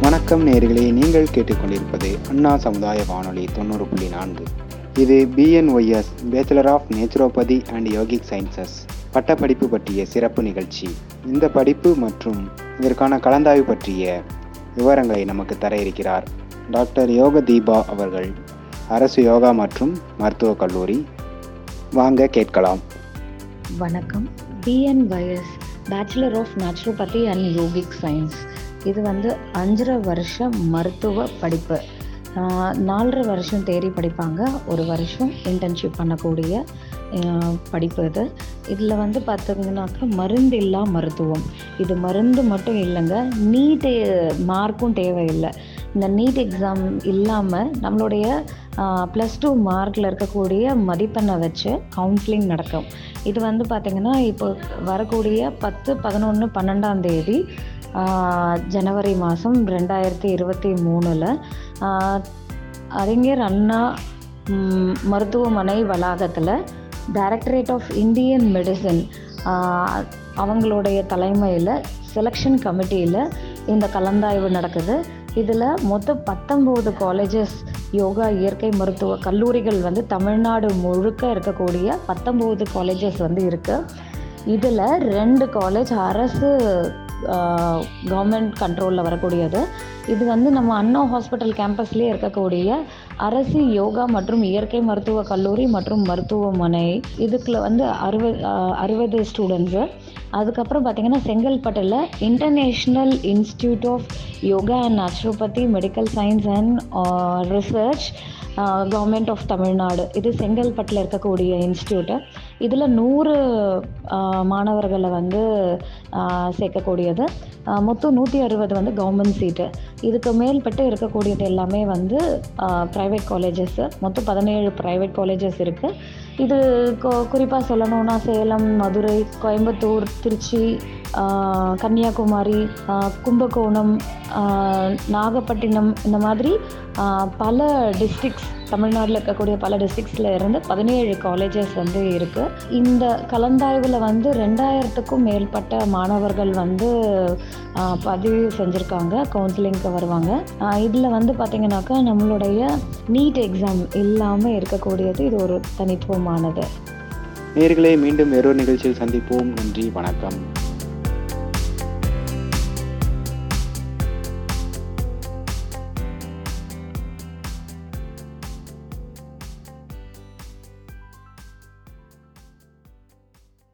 வணக்கம் நேர்களே நீங்கள் கேட்டுக்கொண்டிருப்பது அண்ணா சமுதாய வானொலி தொண்ணூறு புள்ளி நான்கு. இது BNYS bachelor of naturopathy and yogic sciences பட்டப்படிப்பு பற்றிய சிறப்பு நிகழ்ச்சி. இந்த படிப்பு மற்றும் இதற்கான கலந்தாய்வு பற்றிய விவரங்களை நமக்கு தர இருக்கிறார் டாக்டர் யோக தீபா அவர்கள் அரசு யோகா மற்றும் மருத்துவக் கல்லூரி. வாங்க கேட்கலாம். வணக்கம். BNYS bachelor of naturopathy and yogic science இது வந்து அஞ்சரை வருஷம் மருத்துவ படிப்பு. நாலரை வருஷம் தேடி படிப்பாங்க. ஒரு வருஷம் இன்டர்ன்ஷிப் பண்ணக்கூடிய படிப்பு இது. இதில் வந்து பார்த்தீங்கன்னாக்கா மருந்து இல்லா மருத்துவம். இது மருந்து மட்டும் இல்லைங்க. நீட்டு மார்க்கும் தேவையில்லை. இந்த நீட் எக்ஸாம் இல்லாமல் நம்மளுடைய ப்ளஸ் டூ மார்க்கில் இருக்கக்கூடிய மதிப்பெண்ணை வச்சு கவுன்சிலிங் நடக்கும். இது வந்து பார்த்திங்கன்னா இப்போ வரக்கூடிய பத்து பதினொன்று பன்னெண்டாம் தேதி ஜனவரி மாதம் ரெண்டாயிரத்தி இருபத்தி மூணில் அறிஞர் அண்ணா மருத்துவமனை வளாகத்தில் டைரக்டரேட் ஆஃப் இந்தியன் மெடிசன் அவங்களுடைய தலைமையில் செலெக்ஷன் கமிட்டியில் இந்த கலந்தாய்வு நடக்குது. இதில் மொத்தம் பத்தொம்போது காலேஜஸ் யோகா இயற்கை மருத்துவ கல்லூரிகள் வந்து தமிழ்நாடு முழுக்க இருக்கக்கூடிய பத்தொம்போது காலேஜஸ் வந்து இருக்குது இதில் ரெண்டு காலேஜ் அரசு கவர்மெண்ட் கண்ட்ரோலில் வரக்கூடியது. இது வந்து நம்ம அண்ணா ஹாஸ்பிட்டல் கேம்பஸ்லேயே இருக்கக்கூடிய அரசு யோகா மற்றும் இயற்கை மருத்துவ கல்லூரி மற்றும் மருத்துவமனை. இதுக்குள்ள வந்து அறுபது அறுபது ஸ்டூடெண்ட்ஸு அதுக்கப்புறம் பார்த்திங்கன்னா செங்கல்பட்டில் international institute of yoga and naturopathy medical science and research government of Tamil Nadu இது செங்கல்பட்டில் இருக்கக்கூடிய இன்ஸ்டியூட்டு இதில் நூறு uh, மாணவர்களை வந்து uh, சேர்க்கக்கூடியது. Uh, மொத்தம் நூற்றி அறுபது வந்து கவர்மெண்ட் சீட்டு இதுக்கு மேல்பட்டு இருக்கக்கூடியது எல்லாமே வந்து ப்ரைவேட் காலேஜஸ்ஸு மொத்தம் பதினேழு ப்ரைவேட் காலேஜஸ் இருக்குது இது குறிப்பாக சொல்லணும்னா சேலம் மதுரை கோயம்புத்தூர் திருச்சி கன்னியாகுமரி கும்பகோணம் நாகப்பட்டினம் இந்த மாதிரி பல டிஸ்ட்ரிக்ஸ் தமிழ்நாட்டில் இருக்கக்கூடிய பல டிஸ்ட்ரிக்ஸில் இருந்து பதினேழு காலேஜஸ் வந்து இருக்குது இந்த கலந்தாய்வில் வந்து ரெண்டாயிரத்துக்கும் மேற்பட்ட மாணவர்கள் வந்து பதிவு செஞ்சுருக்காங்க கவுன்சிலிங்க்கு வருவாங்க. இதில் வந்து பார்த்திங்கனாக்கா நம்மளுடைய நீட் எக்ஸாம் இல்லாமல் இருக்கக்கூடியது இது ஒரு தனித்துவமானது. நேர்களை மீண்டும் வேறொரு நிகழ்ச்சியில் சந்திப்போம். நன்றி வணக்கம்.